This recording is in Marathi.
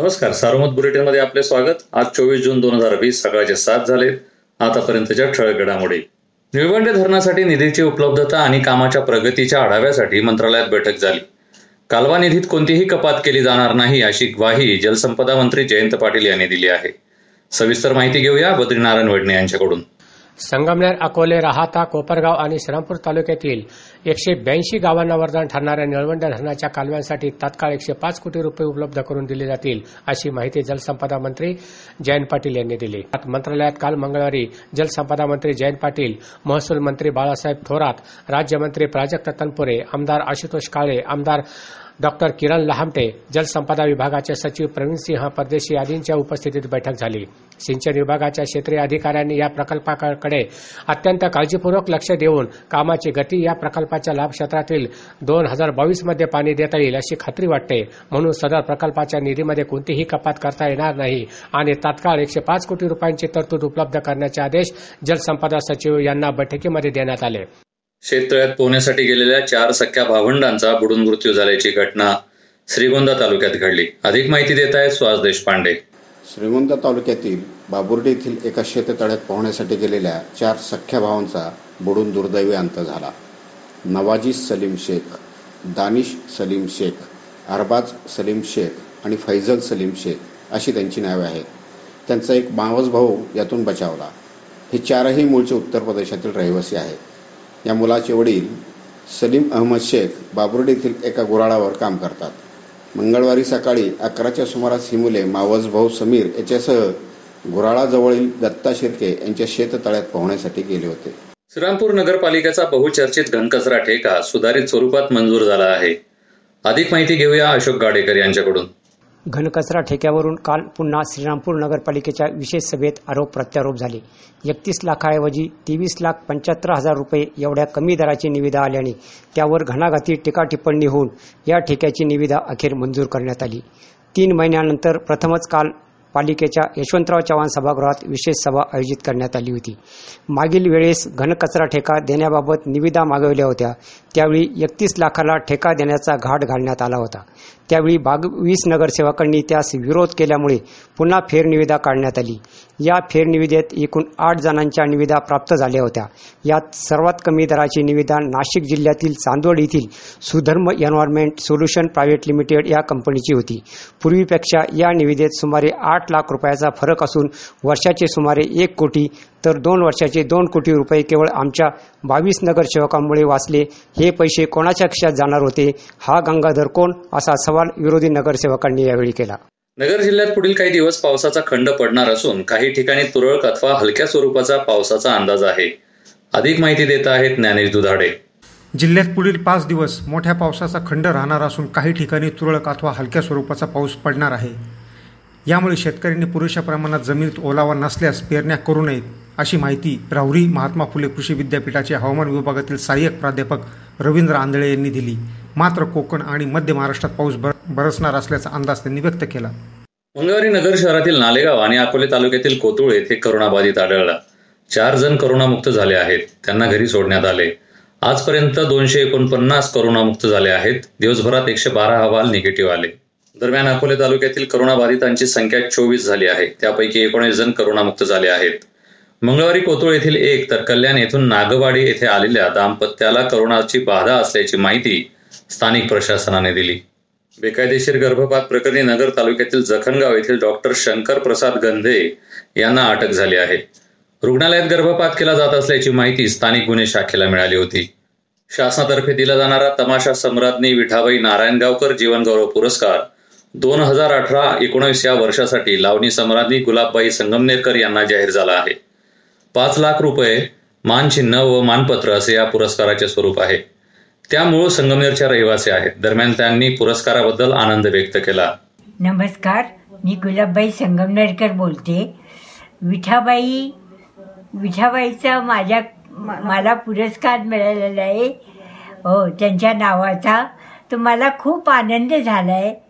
नमस्कार सारोमत बुलेटिनमध्ये आपले स्वागत. आज चोवीस जून दोन हजार वीस सकाळचे सात झाले. आतापर्यंतच्या ठळक घडामोडी. निळवंडे धरणासाठी निधीची उपलब्धता आणि कामाच्या प्रगतीच्या आढाव्यासाठी मंत्रालयात बैठक झाली. कालवा निधीत कोणतीही कपात केली जाणार नाही अशी ग्वाही जलसंपदा मंत्री जयंत पाटील यांनी दिली आहे. सविस्तर माहिती घेऊया बद्रीनारायण वडणे यांच्याकडून. संगमनेर अकोले राहाता कोपरगाव आणि श्रमपूर तालुक्यातील एकशे ब्याऐंशी गावांना वरदान ठरणाऱ्या निळवंड धरणाच्या कालव्यांसाठी तात्काळ एकशे पाच कोटी रुपये उपलब्ध करून दिले जातील अशी माहिती जलसंपदा मंत्री जयंत पाटील यांनी दिली. मंत्रालयात काल मंगळवारी जलसंपदा मंत्री जयंत पाटील महसूल मंत्री बाळासाहेब थोरात राज्यमंत्री प्राजक्त तनपुरे आमदार आशुतोष काळे आमदार डॉक्टर किरण लहामटे जलसंपदा विभागाचे सचिव प्रवीण सिंह परदेशी आदींच्या उपस्थितीत बैठक झाली. सिंचन विभागाच्या क्षेत्रीय अधिकाऱ्यांनी या प्रकल्पाकडे अत्यंत काळजीपूर्वक लक्ष देऊन कामाची गती या प्रकल्प प्रकल्पाच्या लाभ क्षेत्रातील दोन हजार बावीसमध्ये पाणी देता येईल अशी खात्री वाटते. म्हणून सदर प्रकल्पाच्या निधीमध्ये कोणतीही कपात करता येणार नाही आणि तात्काळ एकशे पाच कोटी रुपयांची तरतूद उपलब्ध करण्याचे आदेश जलसंपदा सचिव यांना बैठकीमध्ये देण्यात आले. शेततळ्यात पोहण्यासाठी गेलेल्या चार सख्या भावंडांचा बुडून मृत्यू झाल्याची घटना श्रीगोंदा तालुक्यात घडली. अधिक माहिती देत आहेत सुहास देशपांडे. श्रीगोंदा तालुक्यातील बाबुर्डी येथील एका शेततळ्यात पोहण्यासाठी गेलेल्या चार सख्या भावांचा बुडून दुर्दैवी अंत झाला. नवाजी सलीम शेख दानिश सलीम शेख अरबाज सलीम शेख आणि फैजल सलीम शेख अशी त्यांची नावे आहेत. त्यांचा एक मावस भाऊ यातून बचावला. हे चारही मूळचे उत्तर प्रदेशातील रहिवासी आहेत. या मुलाचे वडील सलीम अहमद शेख बाबुर्डी येथील एका गुराळावर काम करतात. मंगळवारी सकाळी अकराच्या सुमारास ही मुले मावस भाऊ समीर याच्यासह गुराळाजवळील दत्ता शिर्के यांच्या शेततळ्यात पोहण्यासाठी गेले होते. श्रीरामपूर नगरपालिकेचा बहुचर्चित घनकचरा ठेका सुधारित स्वरूपात मंजूर झाला आहे. अधिक माहिती घेऊया अशोक गाडेकर यांच्याकडून. घनकचरा ठेक्यावरून काल पुन्हा श्रीरामपूर नगरपालिकेच्या विशेष सभेत आरोप प्रत्यारोप झाले. एकतीस लाखाऐवजी तेवीस लाख पंच्याहत्तर हजार रुपये एवढ्या कमी दराची निविदा आल्याने त्यावर घणाघाती टीका टिप्पणी होऊन या ठेक्याची निविदा अखेर मंजूर करण्यात आली. तीन महिन्यानंतर प्रथमच काल पालिकेच्या यशवंतराव चव्हाण सभागृहात विशेष सभा आयोजित करण्यात आली होती. मागील वेळेस घनकचरा ठेका देण्याबाबत निविदा मागवल्या होत्या. त्यावेळी एकतीस लाखाला ठेका देण्याचा घाट घालण्यात आला होता. त्यावेळी बावीस नगरसेवकांनी त्यास विरोध केल्यामुळे पुन्हा फेरनिविदा काढण्यात आली. या फेरनिविदेत एकूण आठ जणांच्या निविदा प्राप्त झाल्या होत्या. यात सर्वात कमी दराची निविदा नाशिक जिल्ह्यातील चांदवड येथील Sudharm environment solution private limited या कंपनीची होती. पूर्वीपेक्षा या निविदेत सुमारे आठ लाख रुपयाचा फरक असून वर्षाचे सुमारे एक कोटी तर दोन वर्षाचे दोन कोटी रुपये केवळ आमच्या बावीस नगरसेवकांमुळे वाचले. हे पैसे कोणाच्या खिशात जाणार होते? हा गंगाधर कोण? असा सवाल विरोधी नगरसेवकांनी यावेळी केला. नगर जिल्ह्यात पुढील काही दिवस पावसाचा खंड पडणार असून काही ठिकाणी तुरळक अथवा हलक्या स्वरूपाचा पावसाचा अंदाज आहे. अधिक माहिती देत आहेत ज्ञानेश दुधाडे. जिल्ह्यात पुढील पाच दिवस मोठ्या पावसाचा खंड राहणार असून काही ठिकाणी तुरळक अथवा हलक्या स्वरूपाचा पाऊस पडणार आहे. यामुळे शेतकऱ्यांनी पुरेशा प्रमाणात जमिनीत ओलावा नसल्यास पेरण्या करू नयेत अशी माहिती राहुरी महात्मा फुले कृषी विद्यापीठाचे हवामान विभागातील सहाय्यक प्राध्यापक रवींद्र आंधळे यांनी दिली. मात्र कोकण आणि मध्य महाराष्ट्रात पाऊस बरसणार असल्याचा अंदाज त्यांनी व्यक्त केला. मंगळवारी नगर शहरातील नालेगाव आणि अकोले तालुक्यातील कोतुळ येथे करोनाबाधित आढळला. चार जण करोनामुक्त झाले आहेत त्यांना घरी सोडण्यात आले. आजपर्यंत दोनशे एकोणपन्नास करोनामुक्त झाले आहेत दिवसभरात एकशे बारा अहवाल निगेटिव्ह आले. दरम्यान अकोले तालुक्यातील करोनाबाधितांची संख्या चोवीस झाली आहे. त्यापैकी एकोणीस जण करोनामुक्त झाले आहेत. मंगळवारी कोतुळ येथील एक तर कल्याण येथून नागवाडी येथे आलेल्या दाम्पत्याला करोनाची बाधा असल्याची माहिती स्थानिक प्रशासनाने दिली. बेकायदेशीर गर्भपात प्रकरणी नगर तालुक्यातील जखणगाव येथील डॉक्टर शंकर प्रसाद गंधे यांना अटक झाली आहे. रुग्णालयात गर्भपात केला जात असल्याची माहिती स्थानिक गुन्हे शाखेला मिळाली होती. शासनातर्फे दिला जाणारा तमाशा सम्राज्ञी विठाबाई नारायणगावकर जीवनगौरव पुरस्कार दोन हजार अठरा एकोणीस या वर्षासाठी लावणी सम्राज्ञी गुलाबबाई संगमनेरकर यांना जाहीर झाला आहे. पाच लाख रुपये मानचिन्ह व मानपत्र असे या पुरस्काराचे स्वरूप आहे. त्यामुळं संगमनेरच्या रहिवासी आहेत. दरम्यान त्यांनी पुरस्काराबद्दल आनंद व्यक्त केला. नमस्कार मी गुलाबबाई संगमनेरकर बोलते. विठाबाई विठाबाईचा माझ्या मला पुरस्कार मिळालेला आहे. हो त्यांच्या नावाचा. तर मला खूप आनंद झाला आहे